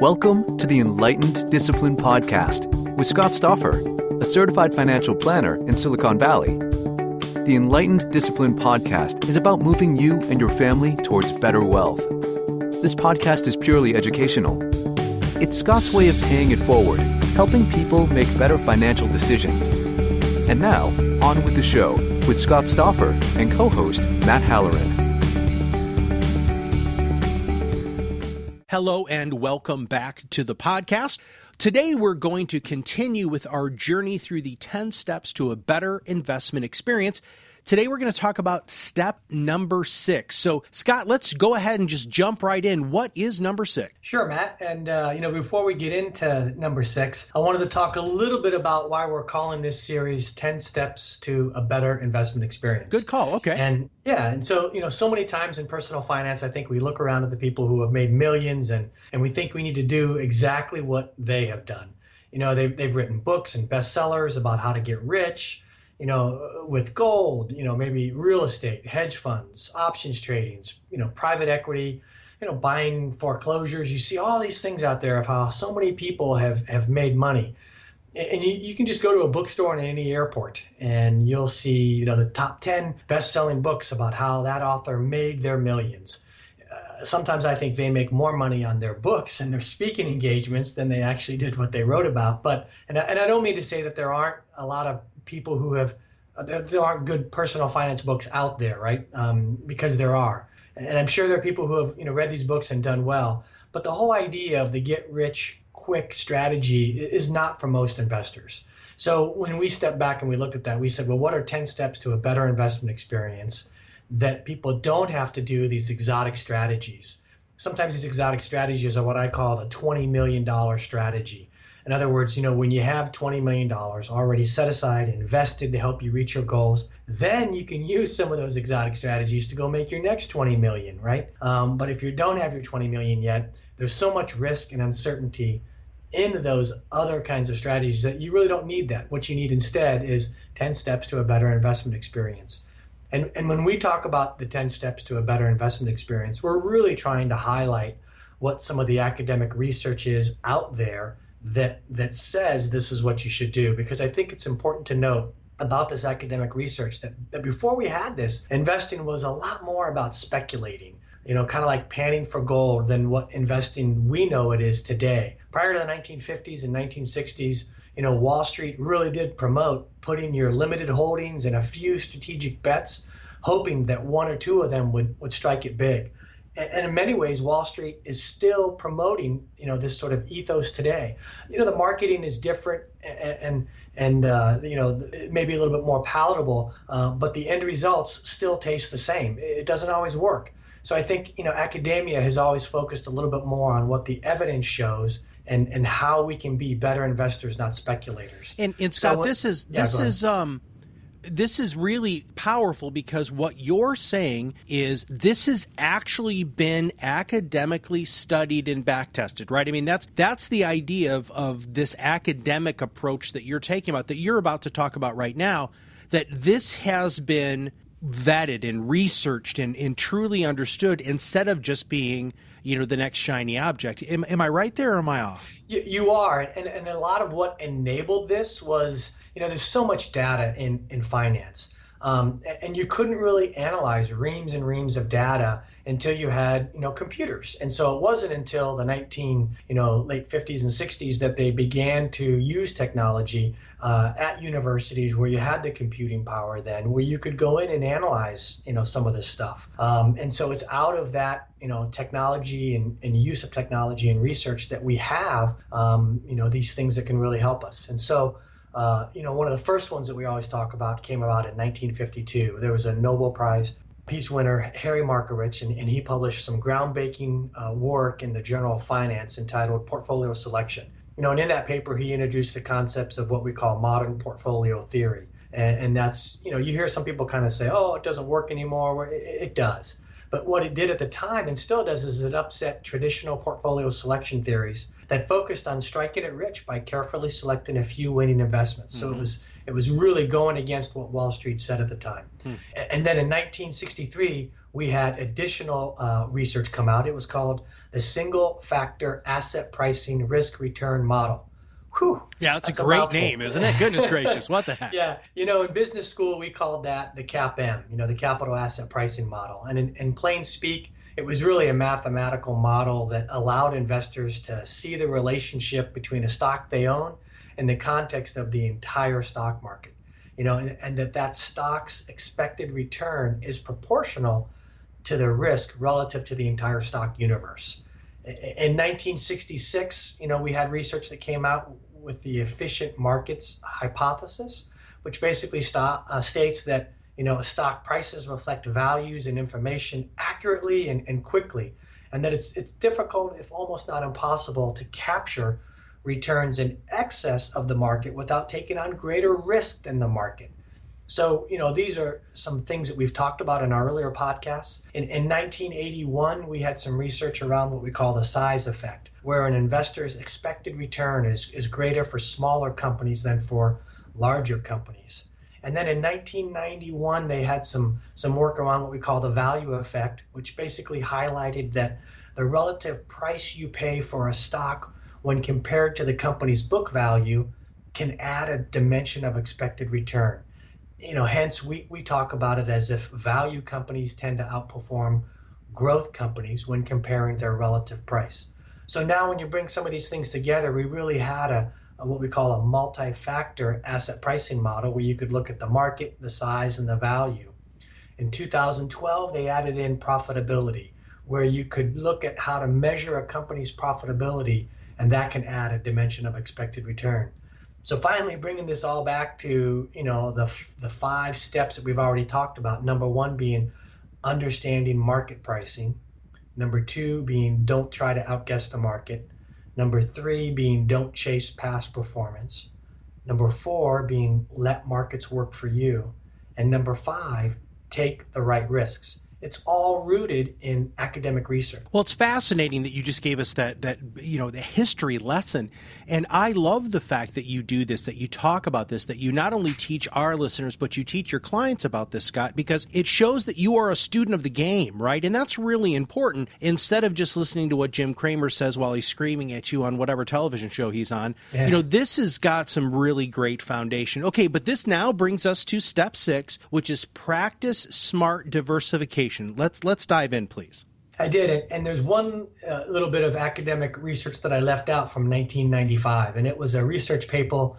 Welcome to the Enlightened Discipline Podcast with Scott Stoffer, a certified financial planner in Silicon Valley. The Enlightened Discipline Podcast is about moving you and your family towards better wealth. This podcast is purely educational. It's Scott's way of paying it forward, helping people make better financial decisions. And now, on with the show with Scott Stoffer and co host Matt Halloran. Hello and welcome back to the podcast. Today, we're going to continue with our journey through the 10 steps to a better investment experience. Today, we're going to talk about step number six. So, Scott, let's go ahead and just jump right in. What is number six? Sure, Matt. And, uh, you know, before we get into number six, I wanted to talk a little bit about why we're calling this series 10 Steps to a Better Investment Experience. Good call. Okay. And, yeah. And so, you know, so many times in personal finance, I think we look around at the people who have made millions and, and we think we need to do exactly what they have done. You know, they've, they've written books and bestsellers about how to get rich you know, with gold, you know, maybe real estate, hedge funds, options tradings, you know, private equity, you know, buying foreclosures. You see all these things out there of how so many people have, have made money. And you, you can just go to a bookstore in any airport and you'll see, you know, the top 10 best selling books about how that author made their millions. Uh, sometimes I think they make more money on their books and their speaking engagements than they actually did what they wrote about. But, and I, and I don't mean to say that there aren't a lot of people who have there aren't good personal finance books out there, right? Um, because there are, and I'm sure there are people who have you know read these books and done well. But the whole idea of the get rich quick strategy is not for most investors. So when we stepped back and we looked at that, we said, well, what are 10 steps to a better investment experience that people don't have to do these exotic strategies? Sometimes these exotic strategies are what I call the $20 million strategy. In other words, you know, when you have $20 million already set aside, invested to help you reach your goals, then you can use some of those exotic strategies to go make your next 20 million, right? Um, but if you don't have your 20 million yet, there's so much risk and uncertainty in those other kinds of strategies that you really don't need that. What you need instead is 10 steps to a better investment experience. And, and when we talk about the 10 steps to a better investment experience, we're really trying to highlight what some of the academic research is out there that that says this is what you should do because I think it's important to note about this academic research that, that before we had this, investing was a lot more about speculating, you know, kind of like panning for gold than what investing we know it is today. Prior to the 1950s and 1960s, you know, Wall Street really did promote putting your limited holdings in a few strategic bets, hoping that one or two of them would, would strike it big and in many ways wall street is still promoting you know this sort of ethos today. You know the marketing is different and and, and uh, you know maybe a little bit more palatable uh, but the end results still taste the same. It doesn't always work. So i think you know academia has always focused a little bit more on what the evidence shows and and how we can be better investors not speculators. And, and scott so, this is yeah, this is um this is really powerful because what you're saying is this has actually been academically studied and back tested, right? I mean, that's that's the idea of, of this academic approach that you're taking about, that you're about to talk about right now, that this has been vetted and researched and, and truly understood instead of just being you know the next shiny object. Am, am i right there or am i off? You, you are. And, and a lot of what enabled this was you know, there's so much data in, in finance. Um, and you couldn't really analyze reams and reams of data until you had you know computers. And so it wasn't until the 19 you know late 50s and 60s that they began to use technology uh, at universities where you had the computing power then where you could go in and analyze you know some of this stuff. Um, and so it's out of that you know technology and, and use of technology and research that we have um, you know these things that can really help us. And so uh, you know, one of the first ones that we always talk about came about in 1952. There was a Nobel Prize Peace winner, Harry Markowitz, and, and he published some groundbreaking uh, work in the Journal of Finance entitled Portfolio Selection. You know, and in that paper, he introduced the concepts of what we call modern portfolio theory. And, and that's, you know, you hear some people kind of say, oh, it doesn't work anymore. It, it does. But what it did at the time and still does is it upset traditional portfolio selection theories that focused on striking it rich by carefully selecting a few winning investments. So mm-hmm. it was it was really going against what Wall Street said at the time. Hmm. And then in 1963, we had additional uh, research come out. It was called the Single Factor Asset Pricing Risk Return Model. Whew, yeah, that's, that's a great a name, isn't it? Goodness gracious, what the heck? Yeah, you know, in business school we called that the CAPM, you know, the Capital Asset Pricing Model, and in, in plain speak, it was really a mathematical model that allowed investors to see the relationship between a stock they own in the context of the entire stock market you know and, and that that stock's expected return is proportional to the risk relative to the entire stock universe. In 1966 you know we had research that came out with the efficient markets hypothesis which basically stop, uh, states that you know, stock prices reflect values and information accurately and, and quickly, and that it's it's difficult, if almost not impossible, to capture returns in excess of the market without taking on greater risk than the market. So, you know, these are some things that we've talked about in our earlier podcasts. In, in 1981, we had some research around what we call the size effect, where an investor's expected return is, is greater for smaller companies than for larger companies. And then in 1991, they had some, some work around what we call the value effect, which basically highlighted that the relative price you pay for a stock when compared to the company's book value can add a dimension of expected return. You know, hence we, we talk about it as if value companies tend to outperform growth companies when comparing their relative price. So now when you bring some of these things together, we really had a, what we call a multi-factor asset pricing model where you could look at the market, the size, and the value. In 2012, they added in profitability, where you could look at how to measure a company's profitability, and that can add a dimension of expected return. So finally, bringing this all back to you know the the five steps that we've already talked about. Number one being understanding market pricing. Number two being don't try to outguess the market. Number three being don't chase past performance. Number four being let markets work for you. And number five, take the right risks it's all rooted in academic research. Well, it's fascinating that you just gave us that that you know the history lesson, and I love the fact that you do this, that you talk about this, that you not only teach our listeners but you teach your clients about this, Scott, because it shows that you are a student of the game, right? And that's really important. Instead of just listening to what Jim Cramer says while he's screaming at you on whatever television show he's on, yeah. you know, this has got some really great foundation. Okay, but this now brings us to step six, which is practice smart diversification Let's let's dive in, please. I did, and there's one uh, little bit of academic research that I left out from 1995, and it was a research paper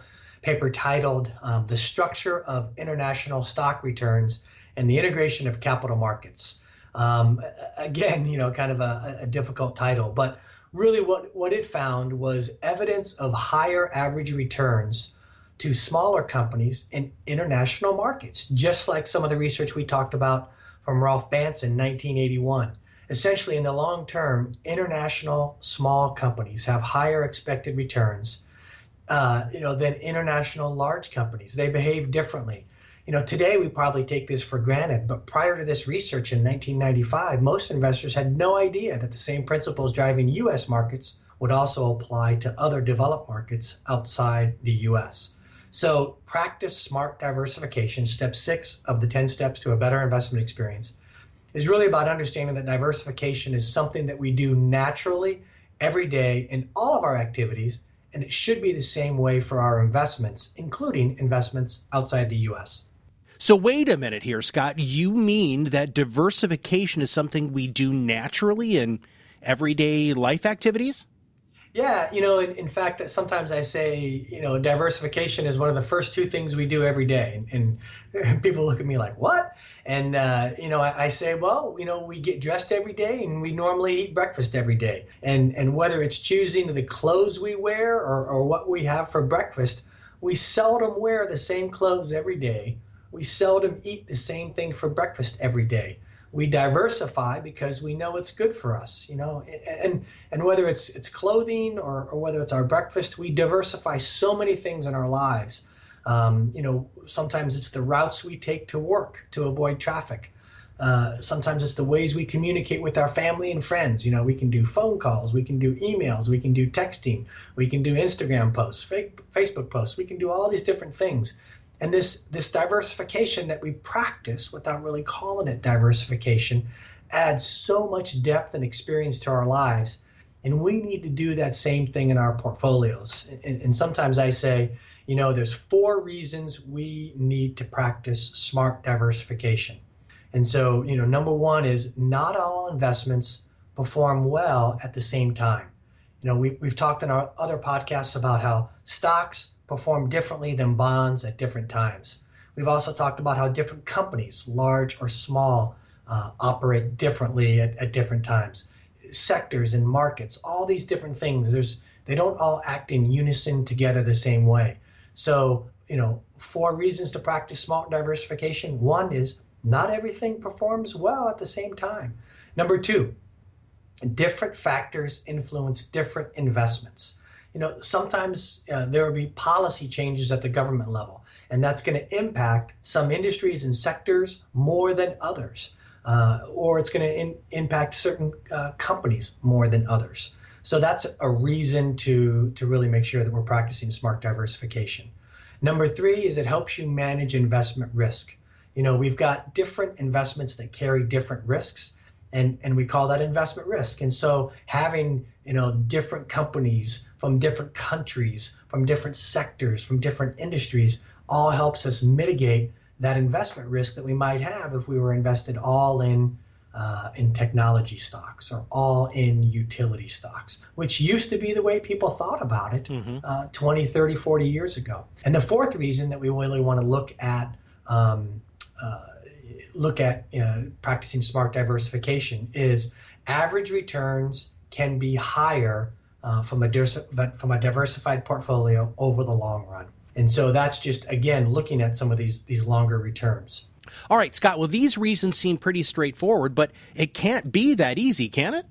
paper titled um, "The Structure of International Stock Returns and the Integration of Capital Markets." Um, again, you know, kind of a, a difficult title, but really what, what it found was evidence of higher average returns to smaller companies in international markets, just like some of the research we talked about from Rolf Banz in 1981. Essentially, in the long term, international small companies have higher expected returns, uh, you know, than international large companies. They behave differently. You know, today we probably take this for granted, but prior to this research in 1995, most investors had no idea that the same principles driving U.S. markets would also apply to other developed markets outside the U.S. So practice smart diversification. Step six of the 10 steps to a better investment experience is really about understanding that diversification is something that we do naturally every day in all of our activities, and it should be the same way for our investments, including investments outside the U.S. So, wait a minute here, Scott. You mean that diversification is something we do naturally in everyday life activities? Yeah, you know, in, in, fact, sometimes I say, you know, diversification is one of the first two things we do every day. And, and people look at me like, what? And, uh, you know, I, I, say, well, you know, we get dressed every day and we normally eat breakfast every day. And, and whether it's choosing the clothes we wear or, or what we have for breakfast, we seldom wear the same clothes every day. We seldom eat the same thing for breakfast every day we diversify because we know it's good for us you know and and whether it's it's clothing or, or whether it's our breakfast we diversify so many things in our lives. Um, you know sometimes it's the routes we take to work to avoid traffic. Uh, sometimes it's the ways we communicate with our family and friends. You know we can do phone calls we can do emails we can do texting we can do instagram posts facebook posts we can do all these different things And this, this diversification that we practice without really calling it diversification adds so much depth and experience to our lives. And we need to do that same thing in our portfolios. And, and sometimes I say, you know, there's four reasons we need to practice smart diversification. And so, you know, number one is not all investments perform well at the same time. You know, we, we've talked in our other podcasts about how stocks perform differently than bonds at different times. We've also talked about how different companies, large or small, uh, operate differently at, at different times. Sectors and markets, all these different things, there's they don't all act in unison together the same way. So, you know, four reasons to practice smart diversification. One is not everything performs well at the same time. Number two, different factors influence different investments. You know, sometimes uh, there will be policy changes at the government level, and that's going to impact some industries and sectors more than others, uh, or it's going to impact certain uh, companies more than others. So that's a reason to to really make sure that we're practicing smart diversification. Number three is it helps you manage investment risk. You know, we've got different investments that carry different risks, and and we call that investment risk. And so having you know different companies from different countries, from different sectors, from different industries, all helps us mitigate that investment risk that we might have if we were invested all in uh, in technology stocks or all in utility stocks, which used to be the way people thought about it mm-hmm. uh, 20, 30, 40 years ago. And the fourth reason that we really want to look at um, uh, look at practicing smart diversification is average returns can be higher uh, from a from a diversified portfolio over the long run. And so that's just again looking at some of these these longer returns. All right, Scott. Well, these reasons seem pretty straightforward, but it can't be that easy, can it?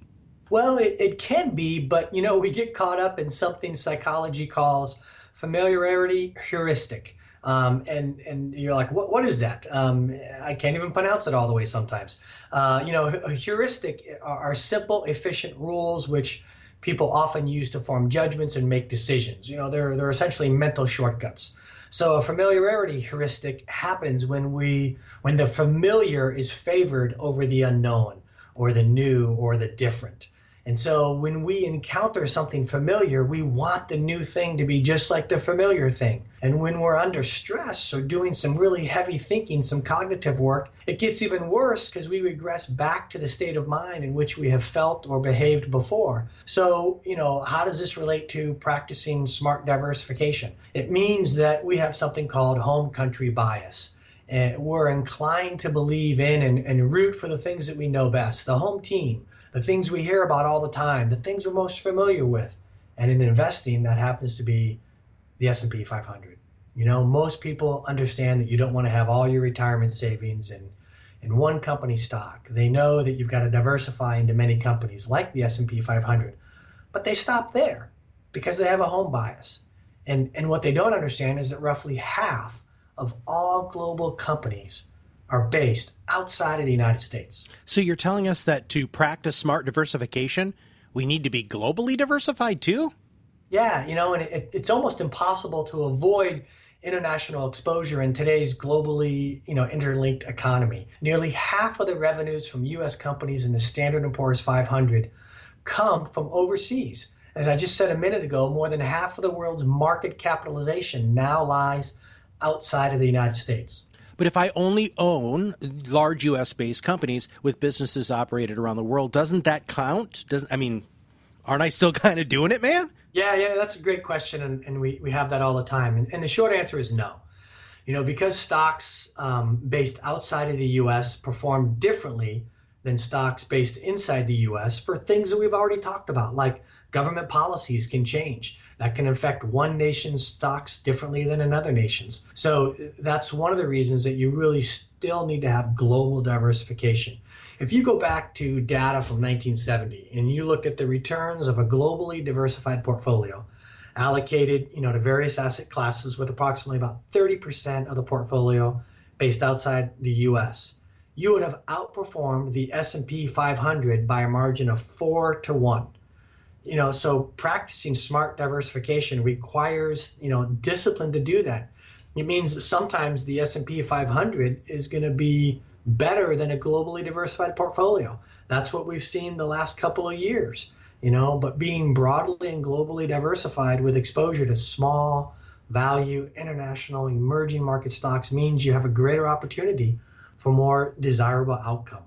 Well, it, it can be, but you know, we get caught up in something psychology calls familiarity heuristic. Um, and and you're like, what what is that? Um, I can't even pronounce it all the way sometimes. Uh, you know, a heuristic are, are simple, efficient rules which people often use to form judgments and make decisions. You know, they're they're essentially mental shortcuts. So a familiarity heuristic happens when we when the familiar is favored over the unknown or the new or the different. And so when we encounter something familiar, we want the new thing to be just like the familiar thing. And when we're under stress or doing some really heavy thinking, some cognitive work, it gets even worse because we regress back to the state of mind in which we have felt or behaved before. So, you know, how does this relate to practicing smart diversification? It means that we have something called home country bias. And we're inclined to believe in and, and root for the things that we know best, the home team the things we hear about all the time, the things we're most familiar with. And in investing, that happens to be the S&P 500. You know, most people understand that you don't want to have all your retirement savings in in one company stock. They know that you've got to diversify into many companies like the S&P 500. But they stop there because they have a home bias. And and what they don't understand is that roughly half of all global companies are based outside of the United States. So you're telling us that to practice smart diversification, we need to be globally diversified too? Yeah, you know, and it, it's almost impossible to avoid international exposure in today's globally, you know, interlinked economy. Nearly half of the revenues from U.S. companies in the Standard & Poor's 500 come from overseas. As I just said a minute ago, more than half of the world's market capitalization now lies outside of the United States. But if I only own large U.S. based companies with businesses operated around the world, doesn't that count? Doesn't I mean, aren't I still kind of doing it, man? Yeah, yeah, that's a great question, and, and we, we have that all the time. And, and the short answer is no. You know, because stocks um, based outside of the U.S. perform differently than stocks based inside the U.S. for things that we've already talked about, like government policies can change that can affect one nation's stocks differently than another nation's. So that's one of the reasons that you really still need to have global diversification. If you go back to data from 1970 and you look at the returns of a globally diversified portfolio, allocated, you know, to various asset classes with approximately about 30% of the portfolio based outside the US, you would have outperformed the S&P 500 by a margin of 4 to 1 you know so practicing smart diversification requires you know discipline to do that It means sometimes the S&P 500 is going to be better than a globally diversified portfolio. That's what we've seen the last couple of years, you know, but being broadly and globally diversified with exposure to small, value, international, emerging market stocks means you have a greater opportunity for more desirable outcome.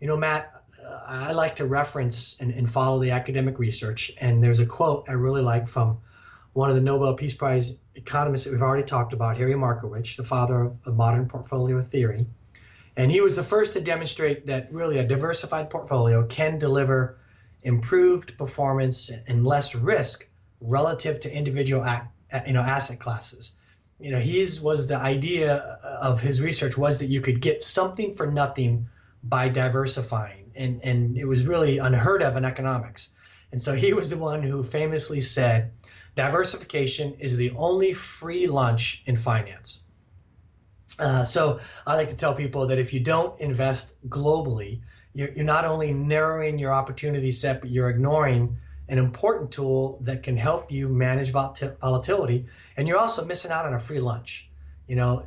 You know, Matt, I like to reference and, and follow the academic research, and there's a quote I really like from one of the Nobel Peace Prize economists that we've already talked about, Harry Markowitz, the father of, modern portfolio theory. And he was the first to demonstrate that really a diversified portfolio can deliver improved performance and less risk relative to individual act, you know asset classes. You know, his was the idea of his research was that you could get something for nothing by diversifying, and and it was really unheard of in economics. And so he was the one who famously said, diversification is the only free lunch in finance. Uh, so I like to tell people that if you don't invest globally, you're, you're not only narrowing your opportunity set, but you're ignoring an important tool that can help you manage volatility. And you're also missing out on a free lunch. You know,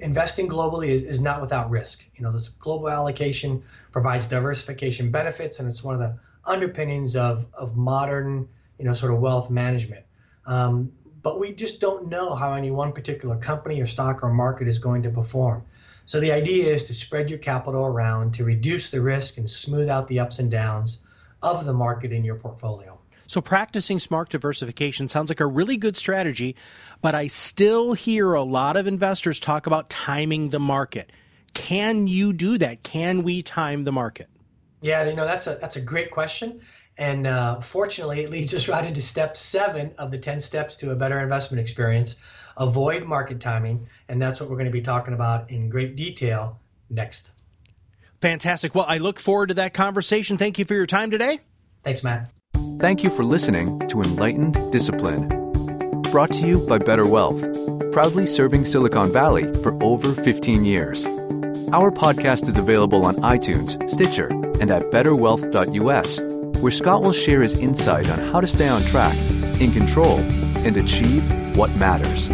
investing globally is, is not without risk. You know, this global allocation provides diversification benefits, and it's one of the underpinnings of, of modern, you know, sort of wealth management. Um, but we just don't know how any one particular company or stock or market is going to perform. So the idea is to spread your capital around to reduce the risk and smooth out the ups and downs of the market in your portfolio. So, practicing smart diversification sounds like a really good strategy, but I still hear a lot of investors talk about timing the market. Can you do that? Can we time the market? Yeah, you know that's a that's a great question, and uh, fortunately, it leads us right into step seven of the ten steps to a better investment experience. Avoid market timing, and that's what we're going to be talking about in great detail next. Fantastic. Well, I look forward to that conversation. Thank you for your time today. Thanks, Matt. Thank you for listening to Enlightened Discipline. Brought to you by Better Wealth, proudly serving Silicon Valley for over 15 years. Our podcast is available on iTunes, Stitcher, and at betterwealth.us, where Scott will share his insight on how to stay on track, in control, and achieve what matters.